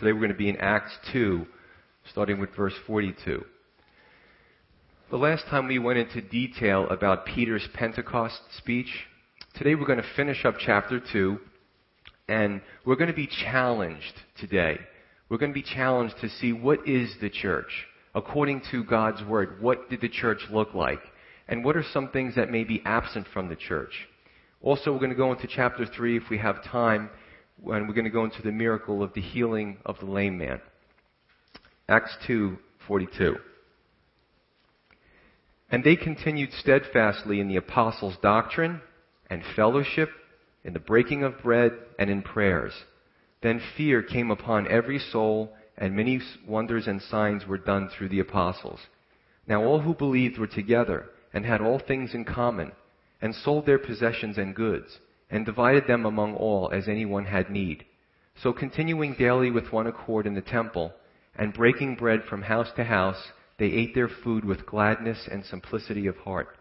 Today we're going to be in Acts 2, starting with verse 42. The last time we went into detail about Peter's Pentecost speech, today we're going to finish up chapter 2, and we're going to be challenged today. We're going to be challenged to see what is the church? According to God's Word, what did the church look like? And what are some things that may be absent from the church? Also, we're going to go into chapter 3 if we have time, and we're going to go into the miracle of the healing of the lame man. Acts 2:42. And they continued steadfastly in the apostles' doctrine and fellowship, in the breaking of bread and in prayers. Then fear came upon every soul, and many wonders and signs were done through the apostles. Now all who believed were together and had all things in common, and sold their possessions and goods, and divided them among all as anyone had need. So continuing daily with one accord in the temple, and breaking bread from house to house, they ate their food with gladness and simplicity of heart,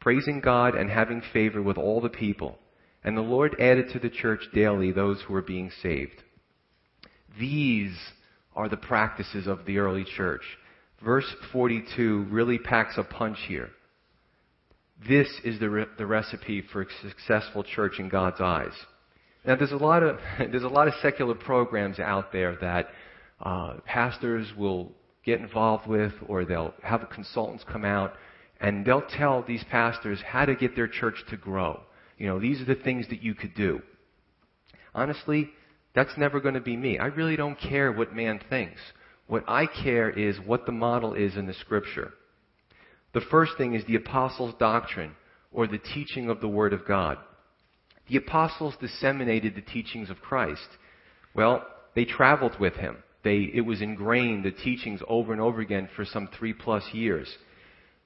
praising God and having favor with all the people. And the Lord added to the church daily those who were being saved. These are the practices of the early church. Verse 42 really packs a punch here. This is the, re- the recipe for a successful church in God's eyes. Now, there's a lot of there's a lot of secular programs out there that uh, pastors will get involved with, or they'll have consultants come out and they'll tell these pastors how to get their church to grow. You know, these are the things that you could do. Honestly, that's never going to be me. I really don't care what man thinks. What I care is what the model is in the scripture. The first thing is the apostles' doctrine, or the teaching of the Word of God. The apostles disseminated the teachings of Christ. Well, they traveled with him. They, it was ingrained, the teachings over and over again for some three plus years.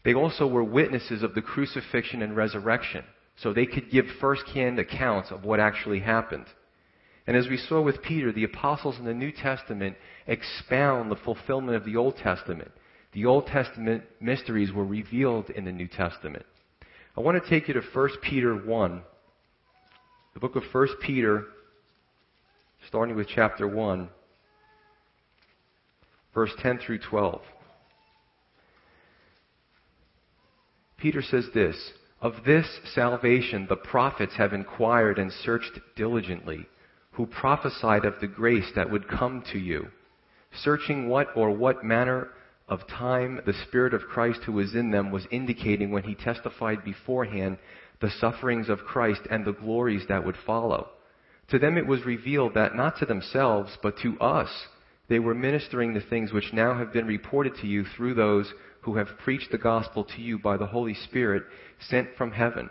They also were witnesses of the crucifixion and resurrection, so they could give first-hand accounts of what actually happened. And as we saw with Peter, the apostles in the New Testament expound the fulfillment of the Old Testament. The Old Testament mysteries were revealed in the New Testament. I want to take you to 1 Peter 1. The book of 1 Peter, starting with chapter 1 verse 10 through 12. Peter says this Of this salvation the prophets have inquired and searched diligently, who prophesied of the grace that would come to you, searching what or what manner of time the Spirit of Christ who was in them was indicating when he testified beforehand the sufferings of Christ and the glories that would follow. To them it was revealed that not to themselves, but to us, they were ministering the things which now have been reported to you through those who have preached the gospel to you by the Holy Spirit sent from heaven.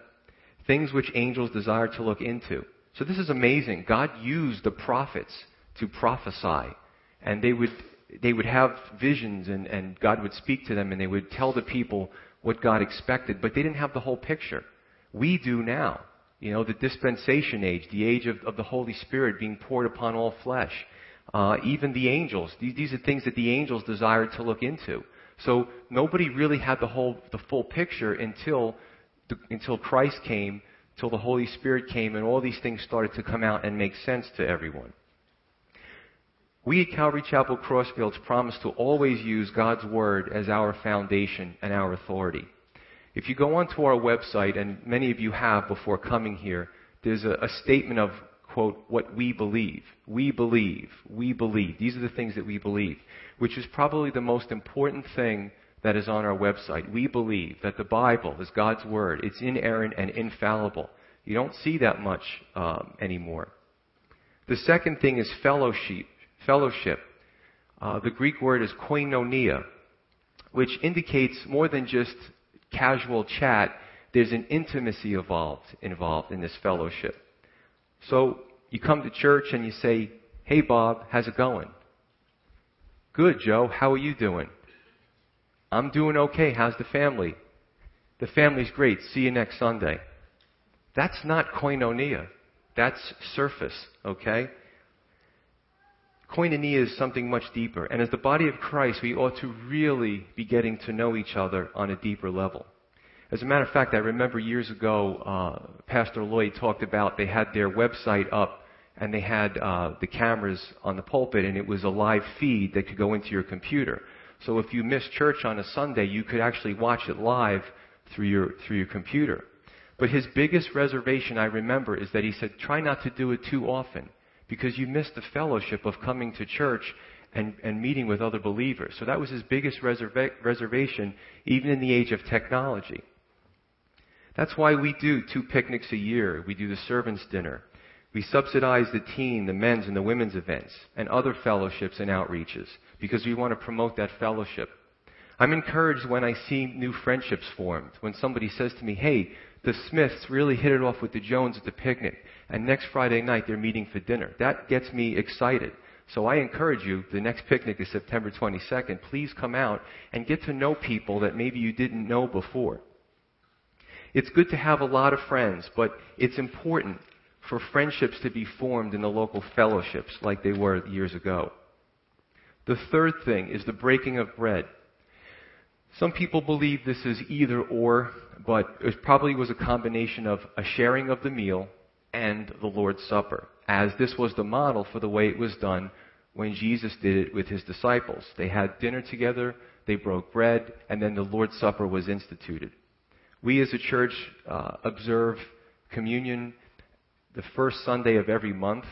Things which angels desire to look into. So this is amazing. God used the prophets to prophesy. And they would, they would have visions and, and God would speak to them and they would tell the people what God expected, but they didn't have the whole picture. We do now. You know, the dispensation age, the age of, of the Holy Spirit being poured upon all flesh uh, even the angels. These, these are things that the angels desired to look into. So nobody really had the whole, the full picture until, the, until Christ came, till the Holy Spirit came, and all these things started to come out and make sense to everyone. We at Calvary Chapel Crossfields promise to always use God's Word as our foundation and our authority. If you go onto our website, and many of you have before coming here, there's a, a statement of quote, what we believe. We believe. We believe. These are the things that we believe, which is probably the most important thing that is on our website. We believe that the Bible is God's Word. It's inerrant and infallible. You don't see that much um, anymore. The second thing is fellowship. Fellowship. Uh, the Greek word is koinonia, which indicates more than just casual chat. There's an intimacy involved involved in this fellowship. So you come to church and you say, Hey Bob, how's it going? Good, Joe. How are you doing? I'm doing okay. How's the family? The family's great. See you next Sunday. That's not koinonia. That's surface, okay? Koinonia is something much deeper. And as the body of Christ, we ought to really be getting to know each other on a deeper level. As a matter of fact, I remember years ago, uh, Pastor Lloyd talked about they had their website up and they had uh, the cameras on the pulpit, and it was a live feed that could go into your computer. So if you missed church on a Sunday, you could actually watch it live through your through your computer. But his biggest reservation, I remember, is that he said, try not to do it too often because you miss the fellowship of coming to church and, and meeting with other believers. So that was his biggest reserva- reservation, even in the age of technology. That's why we do two picnics a year. We do the servants' dinner. We subsidize the teen, the men's, and the women's events, and other fellowships and outreaches, because we want to promote that fellowship. I'm encouraged when I see new friendships formed. When somebody says to me, hey, the Smiths really hit it off with the Jones at the picnic, and next Friday night they're meeting for dinner. That gets me excited. So I encourage you, the next picnic is September 22nd. Please come out and get to know people that maybe you didn't know before. It's good to have a lot of friends, but it's important for friendships to be formed in the local fellowships like they were years ago. The third thing is the breaking of bread. Some people believe this is either or, but it probably was a combination of a sharing of the meal and the Lord's Supper, as this was the model for the way it was done when Jesus did it with his disciples. They had dinner together, they broke bread, and then the Lord's Supper was instituted. We as a church uh, observe communion the first Sunday of every month.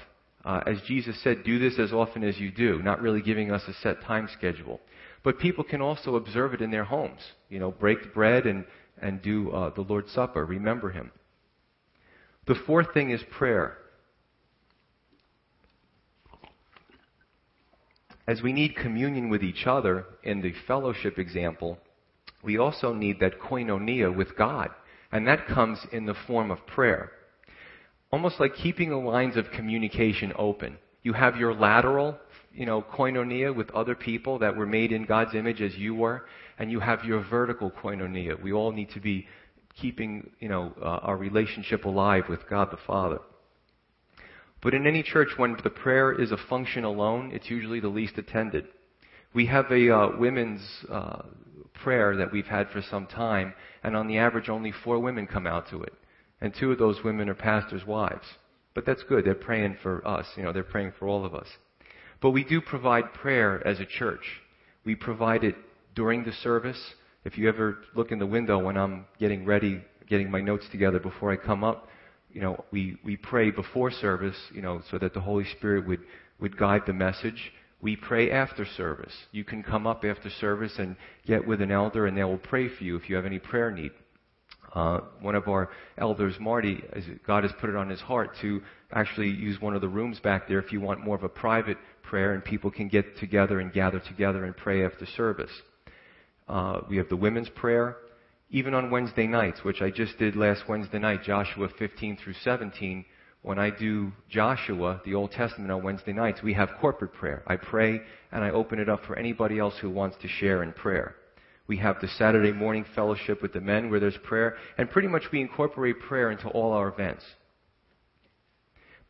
Uh, as Jesus said, do this as often as you do, not really giving us a set time schedule. But people can also observe it in their homes. You know, break bread and, and do uh, the Lord's Supper. Remember Him. The fourth thing is prayer. As we need communion with each other in the fellowship example, we also need that koinonia with God. And that comes in the form of prayer almost like keeping the lines of communication open. You have your lateral, you know, koinonia with other people that were made in God's image as you were, and you have your vertical koinonia. We all need to be keeping, you know, uh, our relationship alive with God the Father. But in any church, when the prayer is a function alone, it's usually the least attended. We have a uh, women's uh, prayer that we've had for some time, and on the average, only four women come out to it. And two of those women are pastors' wives. But that's good. They're praying for us. You know, they're praying for all of us. But we do provide prayer as a church. We provide it during the service. If you ever look in the window when I'm getting ready, getting my notes together before I come up, you know, we, we pray before service, you know, so that the Holy Spirit would, would guide the message. We pray after service. You can come up after service and get with an elder and they will pray for you if you have any prayer need. Uh, one of our elders, Marty, God has put it on his heart to actually use one of the rooms back there if you want more of a private prayer and people can get together and gather together and pray after service. Uh, we have the women's prayer, even on Wednesday nights, which I just did last Wednesday night, Joshua 15 through 17. When I do Joshua, the Old Testament on Wednesday nights, we have corporate prayer. I pray and I open it up for anybody else who wants to share in prayer. We have the Saturday morning fellowship with the men where there's prayer, and pretty much we incorporate prayer into all our events.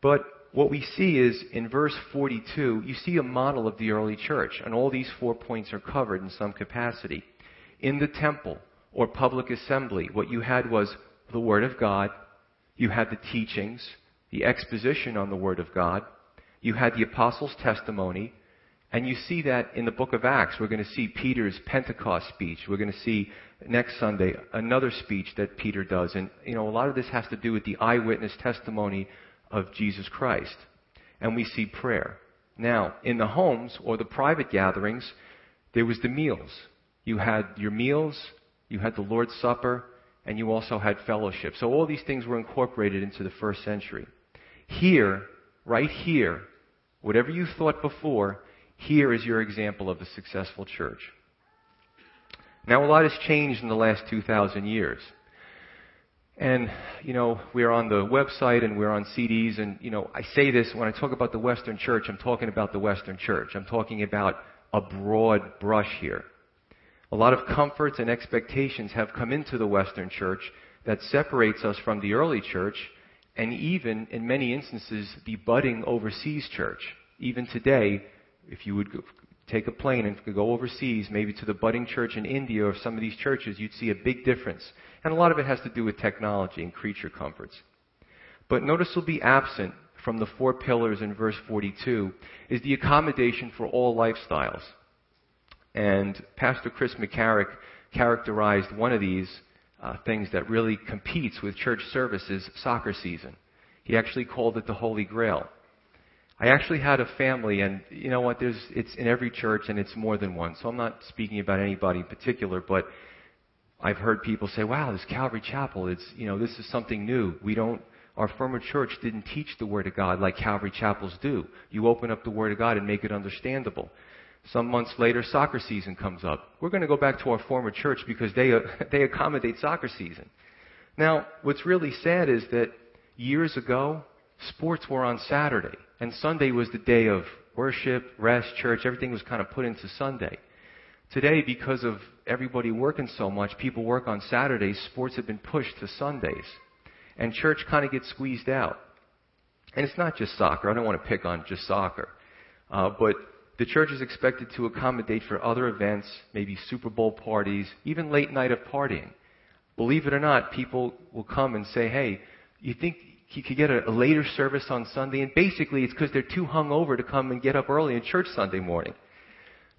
But what we see is in verse 42, you see a model of the early church, and all these four points are covered in some capacity. In the temple or public assembly, what you had was the Word of God, you had the teachings, the exposition on the Word of God, you had the apostles' testimony, and you see that in the book of Acts. We're going to see Peter's Pentecost speech. We're going to see next Sunday another speech that Peter does. And, you know, a lot of this has to do with the eyewitness testimony of Jesus Christ. And we see prayer. Now, in the homes or the private gatherings, there was the meals. You had your meals, you had the Lord's Supper, and you also had fellowship. So all these things were incorporated into the first century. Here, right here, whatever you thought before, here is your example of a successful church. Now, a lot has changed in the last 2,000 years. And, you know, we're on the website and we're on CDs, and, you know, I say this when I talk about the Western church, I'm talking about the Western church. I'm talking about a broad brush here. A lot of comforts and expectations have come into the Western church that separates us from the early church and even, in many instances, the budding overseas church. Even today, if you would take a plane and go overseas, maybe to the budding church in India or some of these churches, you'd see a big difference. And a lot of it has to do with technology and creature comforts. But notice will be absent from the four pillars in verse 42 is the accommodation for all lifestyles. And Pastor Chris McCarrick characterized one of these uh, things that really competes with church services soccer season. He actually called it the Holy Grail. I actually had a family, and you know what? There's it's in every church, and it's more than one. So I'm not speaking about anybody in particular, but I've heard people say, "Wow, this Calvary Chapel, it's you know this is something new. We don't our former church didn't teach the Word of God like Calvary Chapels do. You open up the Word of God and make it understandable. Some months later, soccer season comes up. We're going to go back to our former church because they, uh, they accommodate soccer season. Now, what's really sad is that years ago, sports were on Saturday, and Sunday was the day of worship, rest, church. Everything was kind of put into Sunday. Today, because of everybody working so much, people work on Saturdays, sports have been pushed to Sundays. And church kind of gets squeezed out. And it's not just soccer. I don't want to pick on just soccer. Uh, but the church is expected to accommodate for other events, maybe Super Bowl parties, even late night of partying. Believe it or not, people will come and say, hey, you think you could get a, a later service on Sunday? And basically, it's because they're too hungover to come and get up early in church Sunday morning.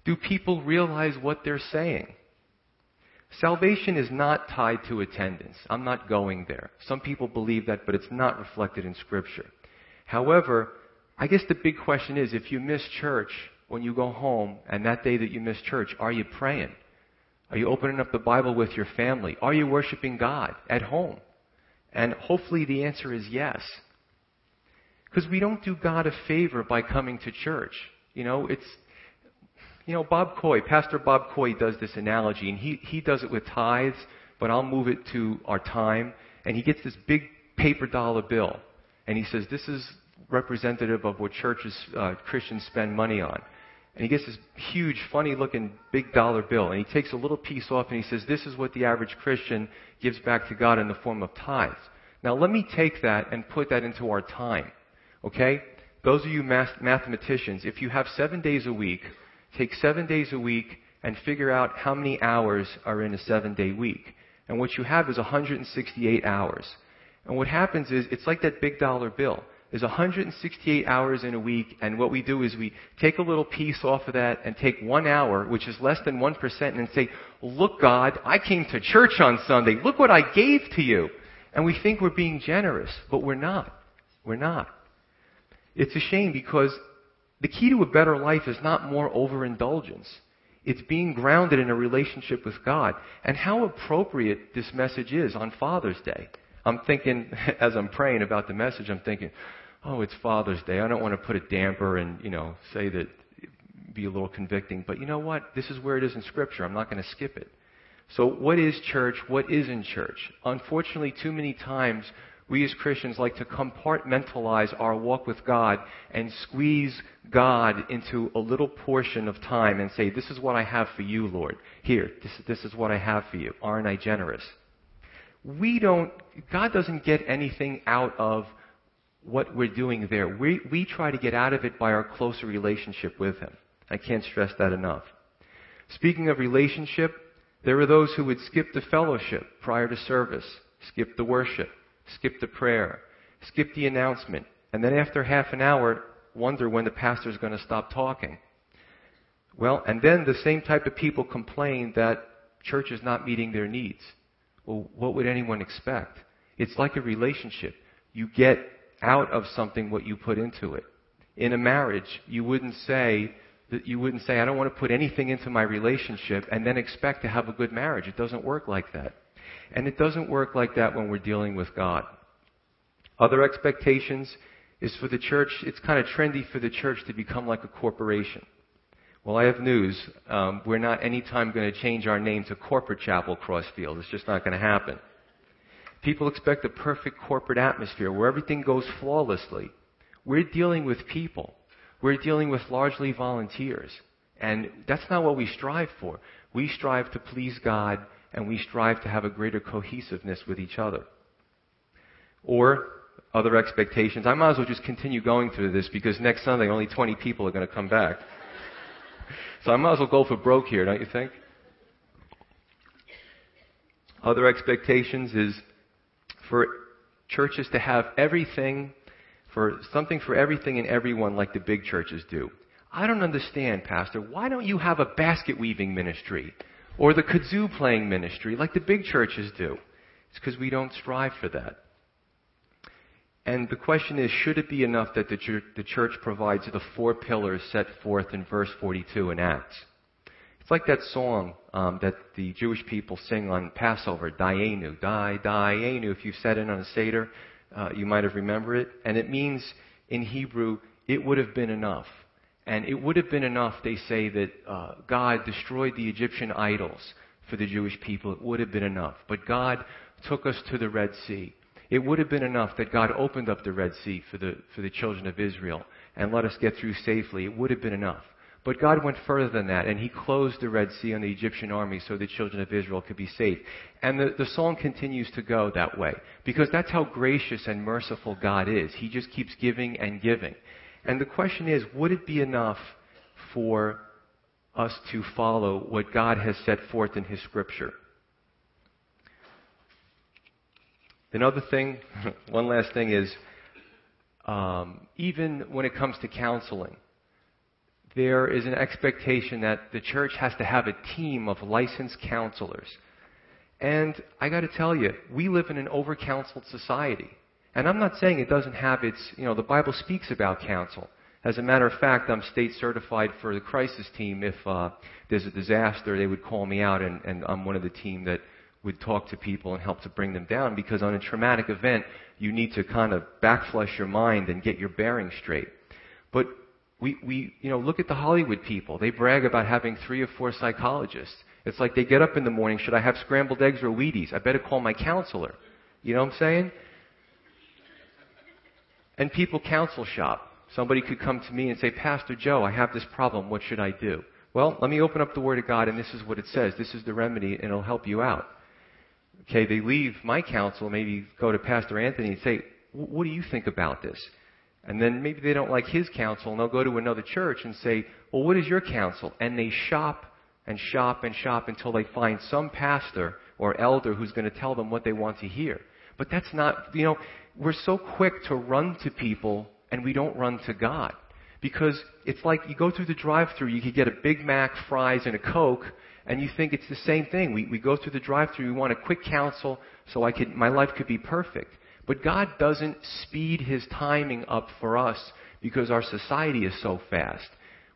Do people realize what they're saying? Salvation is not tied to attendance. I'm not going there. Some people believe that, but it's not reflected in Scripture. However, I guess the big question is if you miss church when you go home and that day that you miss church, are you praying? Are you opening up the Bible with your family? Are you worshiping God at home? And hopefully the answer is yes. Because we don't do God a favor by coming to church. You know, it's you know, Bob Coy, Pastor Bob Coy does this analogy, and he, he does it with tithes, but I'll move it to our time. And he gets this big paper dollar bill, and he says, This is representative of what churches, uh, Christians spend money on. And he gets this huge, funny looking big dollar bill, and he takes a little piece off and he says, This is what the average Christian gives back to God in the form of tithes. Now, let me take that and put that into our time. Okay? Those of you math- mathematicians, if you have seven days a week, take seven days a week and figure out how many hours are in a seven day week. And what you have is 168 hours. And what happens is, it's like that big dollar bill. There's 168 hours in a week, and what we do is we take a little piece off of that and take one hour, which is less than 1%, and say, Look, God, I came to church on Sunday. Look what I gave to you. And we think we're being generous, but we're not. We're not. It's a shame because the key to a better life is not more overindulgence. It's being grounded in a relationship with God. And how appropriate this message is on Father's Day. I'm thinking, as I'm praying about the message, I'm thinking, oh, it's Father's Day. I don't want to put a damper and, you know, say that, be a little convicting. But you know what? This is where it is in Scripture. I'm not going to skip it. So, what is church? What isn't church? Unfortunately, too many times we as Christians like to compartmentalize our walk with God and squeeze God into a little portion of time and say, This is what I have for you, Lord. Here, this, this is what I have for you. Aren't I generous? We don't, God doesn't get anything out of what we're doing there. We, we try to get out of it by our closer relationship with Him. I can't stress that enough. Speaking of relationship, there are those who would skip the fellowship prior to service, skip the worship skip the prayer, skip the announcement, and then after half an hour, wonder when the pastor is going to stop talking. Well, and then the same type of people complain that church is not meeting their needs. Well, what would anyone expect? It's like a relationship. You get out of something what you put into it. In a marriage, you wouldn't say that you wouldn't say, I don't want to put anything into my relationship and then expect to have a good marriage. It doesn't work like that. And it doesn't work like that when we're dealing with God. Other expectations is for the church, it's kind of trendy for the church to become like a corporation. Well, I have news. Um, we're not anytime going to change our name to Corporate Chapel Crossfield. It's just not going to happen. People expect a perfect corporate atmosphere where everything goes flawlessly. We're dealing with people. We're dealing with largely volunteers. And that's not what we strive for. We strive to please God and we strive to have a greater cohesiveness with each other. Or other expectations. I might as well just continue going through this because next Sunday only 20 people are going to come back. so I might as well go for broke here, don't you think? Other expectations is for churches to have everything for something for everything and everyone like the big churches do. I don't understand, Pastor. Why don't you have a basket weaving ministry or the kazoo playing ministry like the big churches do? It's because we don't strive for that. And the question is, should it be enough that the church, the church provides the four pillars set forth in verse 42 in Acts? It's like that song um, that the Jewish people sing on Passover, Dayenu, Di, Dayenu. If you've said it on a Seder, uh, you might have remembered it. And it means, in Hebrew, it would have been enough. And it would have been enough, they say, that uh, God destroyed the Egyptian idols for the Jewish people. It would have been enough. But God took us to the Red Sea. It would have been enough that God opened up the Red Sea for the, for the children of Israel and let us get through safely. It would have been enough. But God went further than that, and He closed the Red Sea on the Egyptian army so the children of Israel could be safe. And the, the song continues to go that way, because that's how gracious and merciful God is. He just keeps giving and giving. And the question is, would it be enough for us to follow what God has set forth in His Scripture? Another thing, one last thing is, um, even when it comes to counseling, there is an expectation that the church has to have a team of licensed counselors. And I got to tell you, we live in an over-counseled society. And I'm not saying it doesn't have its, you know, the Bible speaks about counsel. As a matter of fact, I'm state certified for the crisis team. If uh, there's a disaster, they would call me out, and, and I'm one of the team that would talk to people and help to bring them down. Because on a traumatic event, you need to kind of backflush your mind and get your bearings straight. But we, we, you know, look at the Hollywood people. They brag about having three or four psychologists. It's like they get up in the morning, should I have scrambled eggs or Wheaties? I better call my counselor. You know what I'm saying? And people counsel shop. Somebody could come to me and say, Pastor Joe, I have this problem. What should I do? Well, let me open up the Word of God, and this is what it says. This is the remedy, and it'll help you out. Okay, they leave my counsel, maybe go to Pastor Anthony and say, What do you think about this? And then maybe they don't like his counsel and they'll go to another church and say, well, what is your counsel? And they shop and shop and shop until they find some pastor or elder who's going to tell them what they want to hear. But that's not, you know, we're so quick to run to people and we don't run to God. Because it's like you go through the drive through you could get a Big Mac, fries, and a Coke, and you think it's the same thing. We, we go through the drive through we want a quick counsel so I could, my life could be perfect. But God doesn't speed his timing up for us because our society is so fast.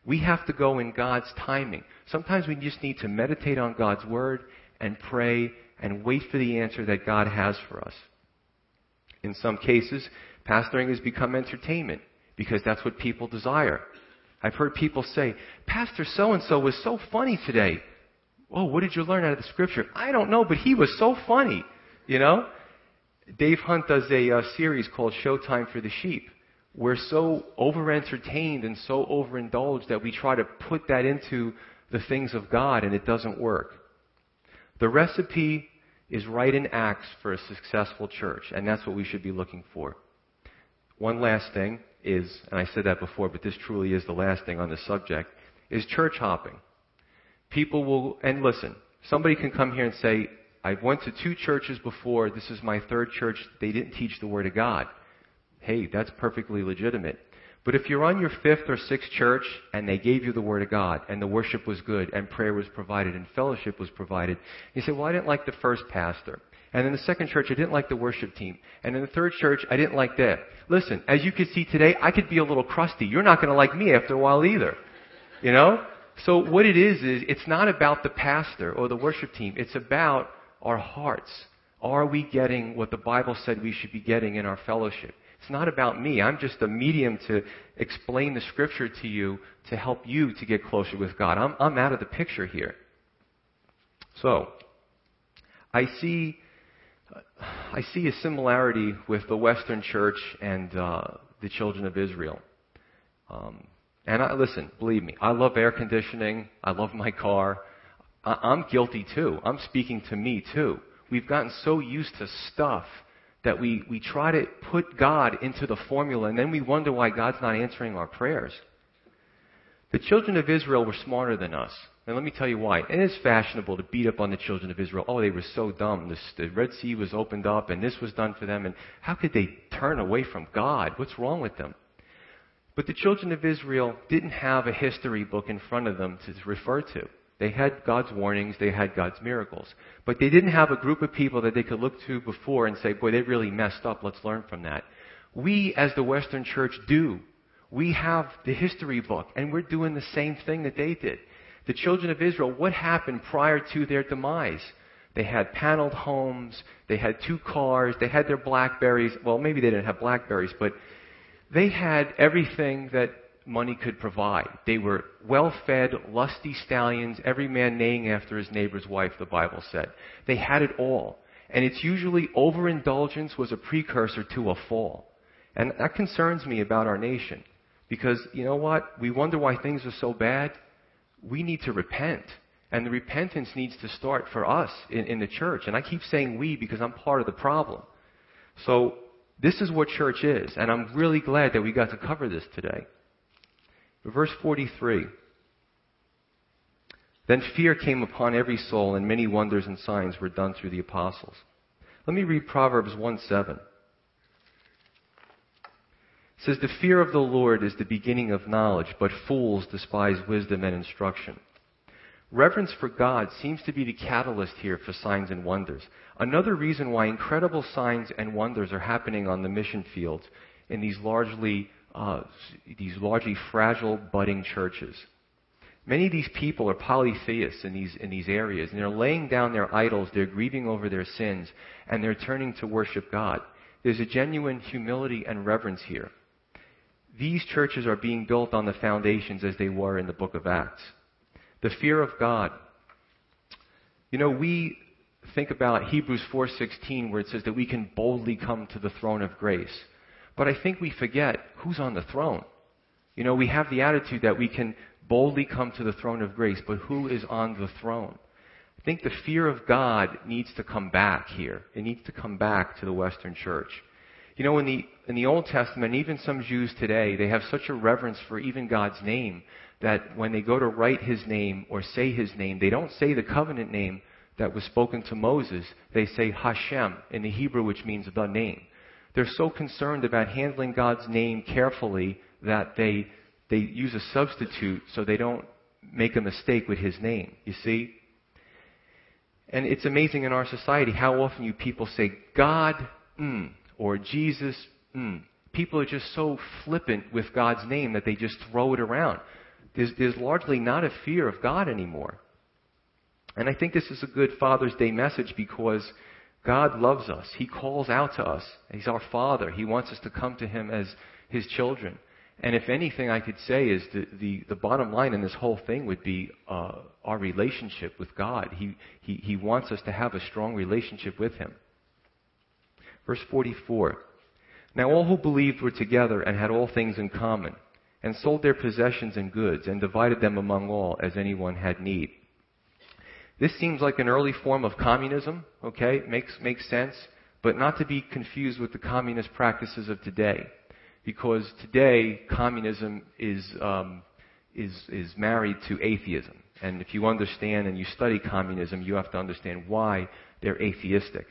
We have to go in God's timing. Sometimes we just need to meditate on God's word and pray and wait for the answer that God has for us. In some cases, pastoring has become entertainment because that's what people desire. I've heard people say, Pastor so and so was so funny today. Oh, what did you learn out of the scripture? I don't know, but he was so funny. You know? Dave Hunt does a, a uh, series called Showtime for the Sheep. We're so over entertained and so overindulged that we try to put that into the things of God and it doesn't work. The recipe is right in Acts for a successful church, and that's what we should be looking for. One last thing is, and I said that before, but this truly is the last thing on the subject, is church hopping. People will, and listen, somebody can come here and say, I went to two churches before. This is my third church. They didn't teach the Word of God. Hey, that's perfectly legitimate. But if you're on your fifth or sixth church and they gave you the Word of God and the worship was good and prayer was provided and fellowship was provided, you say, well, I didn't like the first pastor. And in the second church, I didn't like the worship team. And in the third church, I didn't like that. Listen, as you can see today, I could be a little crusty. You're not going to like me after a while either. You know? So what it is, is it's not about the pastor or the worship team. It's about our hearts. Are we getting what the Bible said we should be getting in our fellowship? It's not about me. I'm just a medium to explain the scripture to you to help you to get closer with God. I'm, I'm out of the picture here. So, I see, I see a similarity with the Western church and uh, the children of Israel. Um, and I, listen, believe me, I love air conditioning. I love my car. I'm guilty too. I'm speaking to me too. We've gotten so used to stuff that we, we try to put God into the formula and then we wonder why God's not answering our prayers. The children of Israel were smarter than us. And let me tell you why. It is fashionable to beat up on the children of Israel. Oh, they were so dumb. This, the Red Sea was opened up and this was done for them. And how could they turn away from God? What's wrong with them? But the children of Israel didn't have a history book in front of them to refer to. They had God's warnings, they had God's miracles. But they didn't have a group of people that they could look to before and say, boy, they really messed up, let's learn from that. We, as the Western church, do. We have the history book, and we're doing the same thing that they did. The children of Israel, what happened prior to their demise? They had paneled homes, they had two cars, they had their Blackberries. Well, maybe they didn't have Blackberries, but they had everything that money could provide. They were well fed, lusty stallions, every man neighing after his neighbor's wife, the Bible said. They had it all. And it's usually overindulgence was a precursor to a fall. And that concerns me about our nation. Because you know what? We wonder why things are so bad. We need to repent. And the repentance needs to start for us in, in the church. And I keep saying we because I'm part of the problem. So this is what church is. And I'm really glad that we got to cover this today. Verse 43. Then fear came upon every soul, and many wonders and signs were done through the apostles. Let me read Proverbs 1 7. It says, The fear of the Lord is the beginning of knowledge, but fools despise wisdom and instruction. Reverence for God seems to be the catalyst here for signs and wonders. Another reason why incredible signs and wonders are happening on the mission fields in these largely uh, these largely fragile, budding churches. Many of these people are polytheists in these, in these areas, and they're laying down their idols, they're grieving over their sins, and they're turning to worship God. There's a genuine humility and reverence here. These churches are being built on the foundations as they were in the book of Acts. The fear of God. You know, we think about Hebrews 4:16 where it says that we can boldly come to the throne of grace. But I think we forget who's on the throne. You know, we have the attitude that we can boldly come to the throne of grace, but who is on the throne? I think the fear of God needs to come back here. It needs to come back to the Western church. You know, in the, in the Old Testament, even some Jews today, they have such a reverence for even God's name that when they go to write his name or say his name, they don't say the covenant name that was spoken to Moses. They say Hashem in the Hebrew, which means the name. They're so concerned about handling God's name carefully that they, they use a substitute so they don't make a mistake with his name. You see? And it's amazing in our society how often you people say God mm, or Jesus mm. People are just so flippant with God's name that they just throw it around. There's, there's largely not a fear of God anymore. And I think this is a good Father's Day message because God loves us. He calls out to us. He's our Father. He wants us to come to Him as His children. And if anything I could say is the, the, the bottom line in this whole thing would be uh, our relationship with God. He, he, he wants us to have a strong relationship with Him. Verse 44. Now all who believed were together and had all things in common, and sold their possessions and goods, and divided them among all as anyone had need. This seems like an early form of communism, okay? Makes, makes sense, but not to be confused with the communist practices of today. Because today, communism is, um, is, is married to atheism. And if you understand and you study communism, you have to understand why they're atheistic.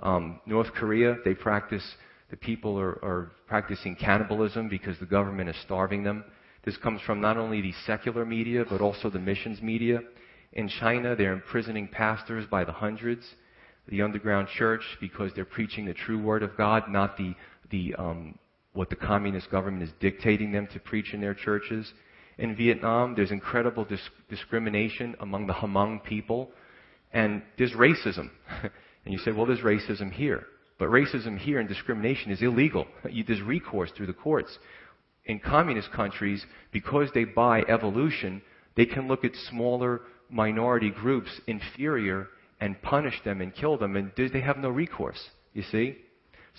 Um, North Korea, they practice, the people are, are practicing cannibalism because the government is starving them. This comes from not only the secular media, but also the missions media. In China, they're imprisoning pastors by the hundreds. The underground church, because they're preaching the true word of God, not the, the, um, what the communist government is dictating them to preach in their churches. In Vietnam, there's incredible dis- discrimination among the Hmong people, and there's racism. and you say, well, there's racism here. But racism here and discrimination is illegal. There's recourse through the courts. In communist countries, because they buy evolution, they can look at smaller minority groups inferior and punish them and kill them, and they have no recourse. You see?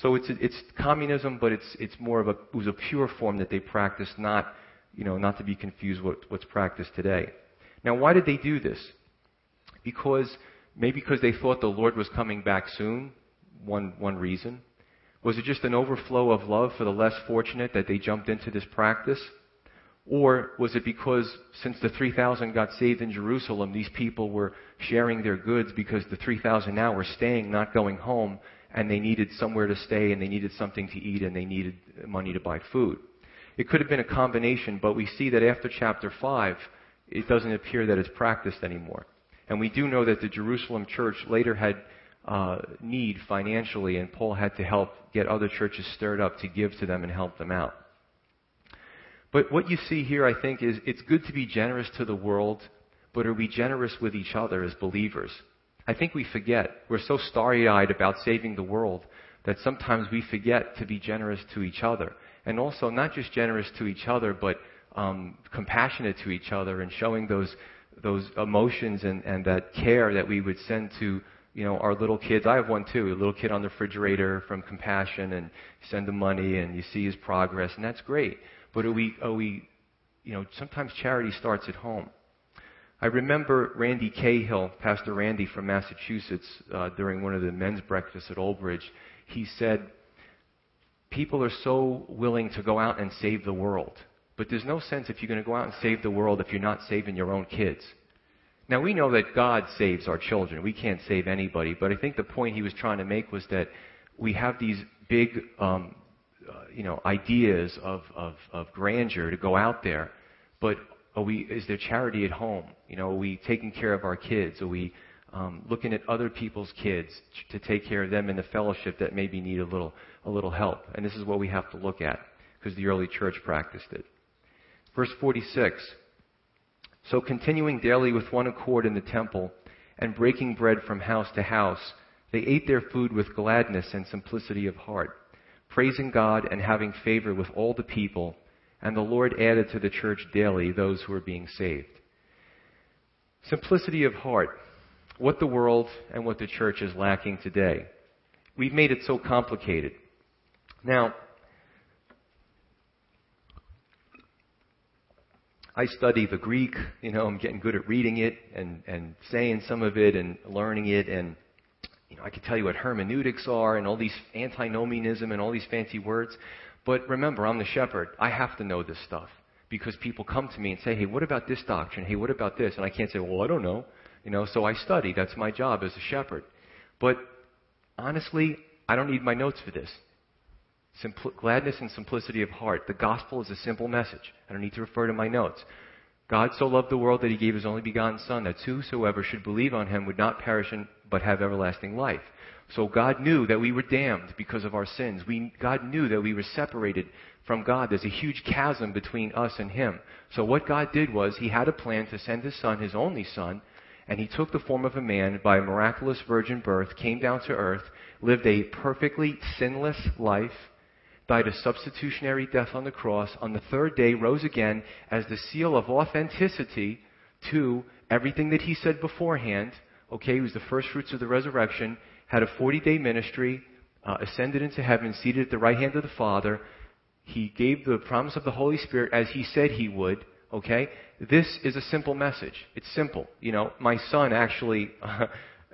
So it's it's communism, but it's it's more of a it was a pure form that they practiced, not you know not to be confused with what's practiced today. Now, why did they do this? Because maybe because they thought the Lord was coming back soon. One one reason. Was it just an overflow of love for the less fortunate that they jumped into this practice? Or was it because since the 3,000 got saved in Jerusalem, these people were sharing their goods because the 3,000 now were staying, not going home, and they needed somewhere to stay and they needed something to eat and they needed money to buy food? It could have been a combination, but we see that after chapter 5, it doesn't appear that it's practiced anymore. And we do know that the Jerusalem church later had uh, need financially, and Paul had to help get other churches stirred up to give to them and help them out. But what you see here, I think, is it's good to be generous to the world, but are we generous with each other as believers? I think we forget. We're so starry eyed about saving the world that sometimes we forget to be generous to each other. And also, not just generous to each other, but um, compassionate to each other and showing those, those emotions and, and that care that we would send to you know, our little kids. I have one too, a little kid on the refrigerator from compassion and send him money and you see his progress and that's great. But are we, are we, you know, sometimes charity starts at home. I remember Randy Cahill, Pastor Randy from Massachusetts, uh, during one of the men's breakfasts at Old Bridge. He said, People are so willing to go out and save the world. But there's no sense if you're going to go out and save the world if you're not saving your own kids. Now we know that God saves our children. We can't save anybody. But I think the point he was trying to make was that we have these big um, you know, ideas of, of, of grandeur to go out there, but are we, is there charity at home? You know, are we taking care of our kids? Are we um, looking at other people's kids to take care of them in the fellowship that maybe need a little, a little help? And this is what we have to look at because the early church practiced it. Verse 46. So continuing daily with one accord in the temple and breaking bread from house to house, they ate their food with gladness and simplicity of heart praising God and having favor with all the people, and the Lord added to the church daily those who were being saved. Simplicity of heart. What the world and what the church is lacking today. We've made it so complicated. Now, I study the Greek, you know, I'm getting good at reading it and, and saying some of it and learning it and you know, I could tell you what hermeneutics are and all these antinomianism and all these fancy words. But remember, I'm the shepherd. I have to know this stuff because people come to me and say, hey, what about this doctrine? Hey, what about this? And I can't say, well, I don't know. You know, so I study. That's my job as a shepherd. But honestly, I don't need my notes for this. Simpl- gladness and simplicity of heart. The gospel is a simple message. I don't need to refer to my notes. God so loved the world that he gave his only begotten Son, that whosoever should believe on him would not perish but have everlasting life. So God knew that we were damned because of our sins. We, God knew that we were separated from God. There's a huge chasm between us and Him. So what God did was He had a plan to send His Son, His only Son, and He took the form of a man by a miraculous virgin birth, came down to earth, lived a perfectly sinless life, died a substitutionary death on the cross, on the third day rose again as the seal of authenticity to everything that he said beforehand. Okay, he was the first fruits of the resurrection, had a 40 day ministry, uh, ascended into heaven, seated at the right hand of the Father. He gave the promise of the Holy Spirit as he said he would. Okay? This is a simple message. It's simple. You know, my son actually, uh,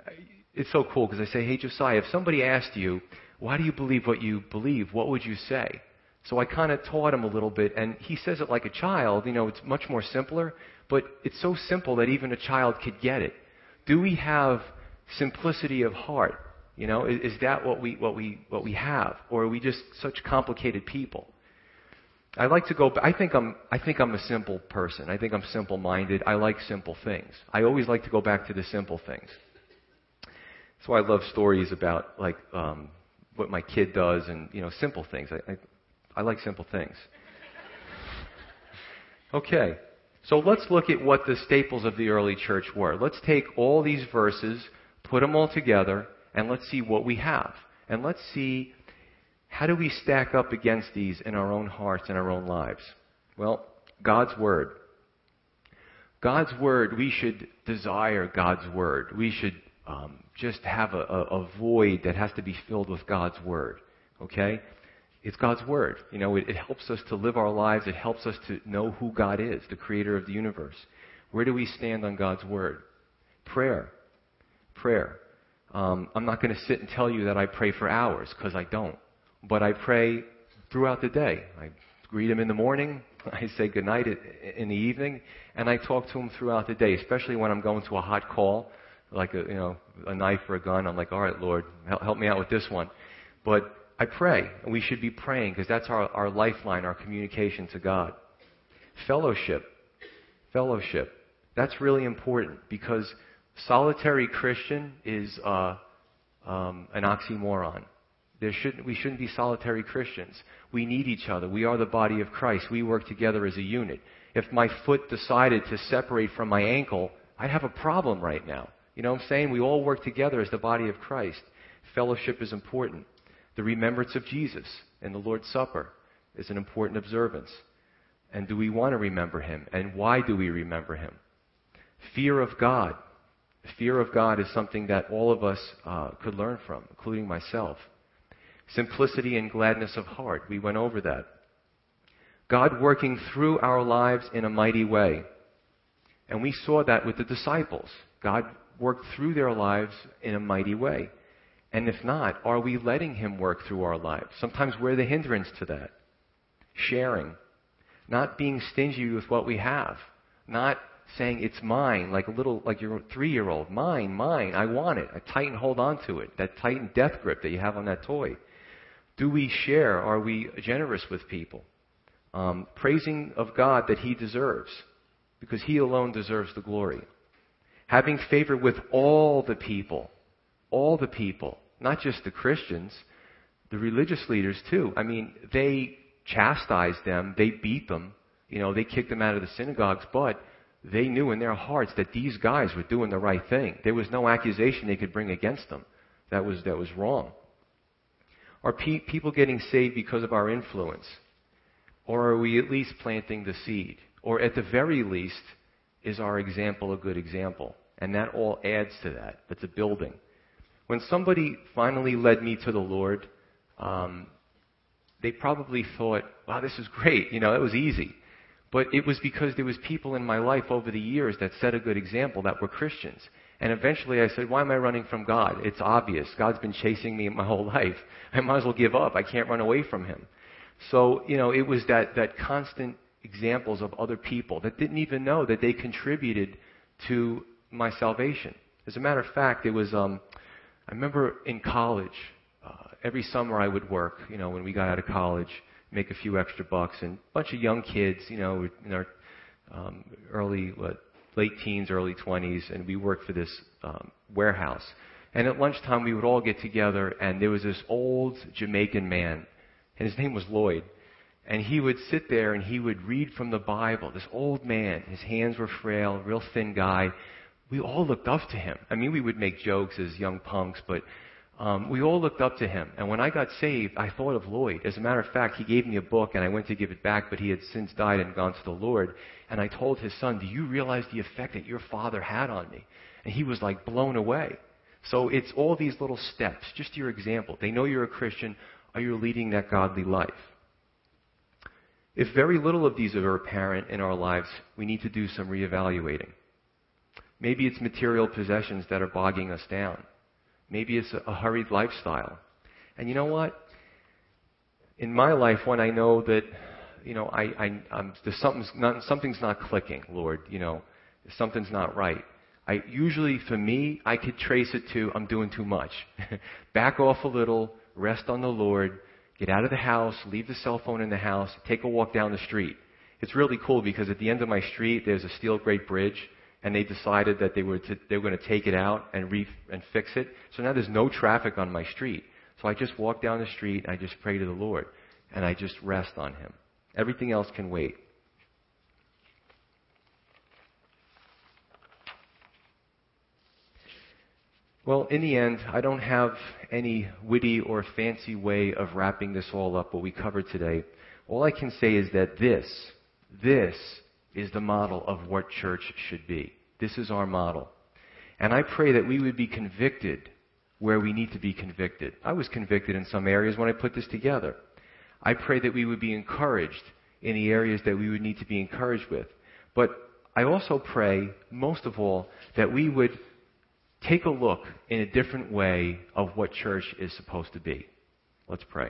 it's so cool because I say, hey, Josiah, if somebody asked you, why do you believe what you believe? What would you say? So I kind of taught him a little bit, and he says it like a child. You know, it's much more simpler, but it's so simple that even a child could get it. Do we have simplicity of heart? You know, is, is that what we what we what we have, or are we just such complicated people? I like to go. I think I'm. I think I'm a simple person. I think I'm simple-minded. I like simple things. I always like to go back to the simple things. That's why I love stories about like um, what my kid does and, you know, simple things. I, I, I like simple things. Okay. So let's look at what the staples of the early church were. Let's take all these verses, put them all together, and let's see what we have. And let's see how do we stack up against these in our own hearts and our own lives. Well, God's Word. God's Word, we should desire God's Word. We should um, just have a, a, void that has to be filled with God's Word. Okay? It's God's Word. You know, it, it helps us to live our lives. It helps us to know who God is, the creator of the universe. Where do we stand on God's Word? Prayer. Prayer. Um, I'm not going to sit and tell you that I pray for hours, because I don't. But I pray throughout the day. I greet Him in the morning, I say goodnight in the evening, and I talk to him throughout the day, especially when I'm going to a hot call, like a, you know, a knife or a gun. I'm like, all right, Lord, help me out with this one. But I pray, and we should be praying because that's our, our lifeline, our communication to God. Fellowship. Fellowship. That's really important because solitary Christian is uh, um, an oxymoron. There shouldn't, we shouldn't be solitary Christians. We need each other. We are the body of Christ. We work together as a unit. If my foot decided to separate from my ankle, I'd have a problem right now. You know what I'm saying? We all work together as the body of Christ. Fellowship is important. The remembrance of Jesus and the Lord's Supper is an important observance. And do we want to remember him? And why do we remember him? Fear of God. Fear of God is something that all of us uh, could learn from, including myself. Simplicity and gladness of heart. We went over that. God working through our lives in a mighty way. And we saw that with the disciples. God worked through their lives in a mighty way. And if not, are we letting Him work through our lives? Sometimes we're the hindrance to that. Sharing. Not being stingy with what we have. Not saying it's mine, like a little, like your three year old. Mine, mine, I want it. I tighten hold on to it. That tighten death grip that you have on that toy. Do we share? Are we generous with people? Um, praising of God that He deserves, because He alone deserves the glory. Having favor with all the people, all the people, not just the Christians, the religious leaders too. I mean, they chastised them, they beat them, you know, they kicked them out of the synagogues, but they knew in their hearts that these guys were doing the right thing. There was no accusation they could bring against them. That was, that was wrong. Are pe- people getting saved because of our influence? Or are we at least planting the seed? Or at the very least, is our example a good example? And that all adds to that. That's a building. When somebody finally led me to the Lord, um, they probably thought, wow, this is great. You know, it was easy. But it was because there was people in my life over the years that set a good example that were Christians. And eventually I said, why am I running from God? It's obvious. God's been chasing me my whole life. I might as well give up. I can't run away from Him. So, you know, it was that, that constant examples of other people that didn't even know that they contributed to my salvation. As a matter of fact, it was, um, I remember in college, uh, every summer I would work, you know, when we got out of college, make a few extra bucks, and a bunch of young kids, you know, in our um, early, what, late teens, early 20s, and we worked for this um, warehouse. And at lunchtime, we would all get together, and there was this old Jamaican man, and his name was Lloyd. And he would sit there and he would read from the Bible. This old man, his hands were frail, real thin guy. We all looked up to him. I mean, we would make jokes as young punks, but um, we all looked up to him. And when I got saved, I thought of Lloyd. As a matter of fact, he gave me a book, and I went to give it back, but he had since died and gone to the Lord. And I told his son, Do you realize the effect that your father had on me? And he was like blown away. So it's all these little steps, just your example. They know you're a Christian. Are you leading that godly life? If very little of these are apparent in our lives, we need to do some reevaluating. Maybe it's material possessions that are bogging us down. Maybe it's a hurried lifestyle. And you know what? In my life, when I know that, you know, I, I, I'm, there's something's not, something's not clicking, Lord, you know, something's not right. I usually, for me, I could trace it to I'm doing too much. Back off a little, rest on the Lord, get out of the house, leave the cell phone in the house, take a walk down the street. It's really cool because at the end of my street, there's a steel grate bridge and they decided that they were to, they were going to take it out and re, and fix it. So now there's no traffic on my street. So I just walk down the street and I just pray to the Lord and I just rest on Him. Everything else can wait. Well, in the end, I don't have any witty or fancy way of wrapping this all up, what we covered today. All I can say is that this, this is the model of what church should be. This is our model. And I pray that we would be convicted where we need to be convicted. I was convicted in some areas when I put this together. I pray that we would be encouraged in the areas that we would need to be encouraged with. But I also pray, most of all, that we would take a look in a different way of what church is supposed to be. Let's pray.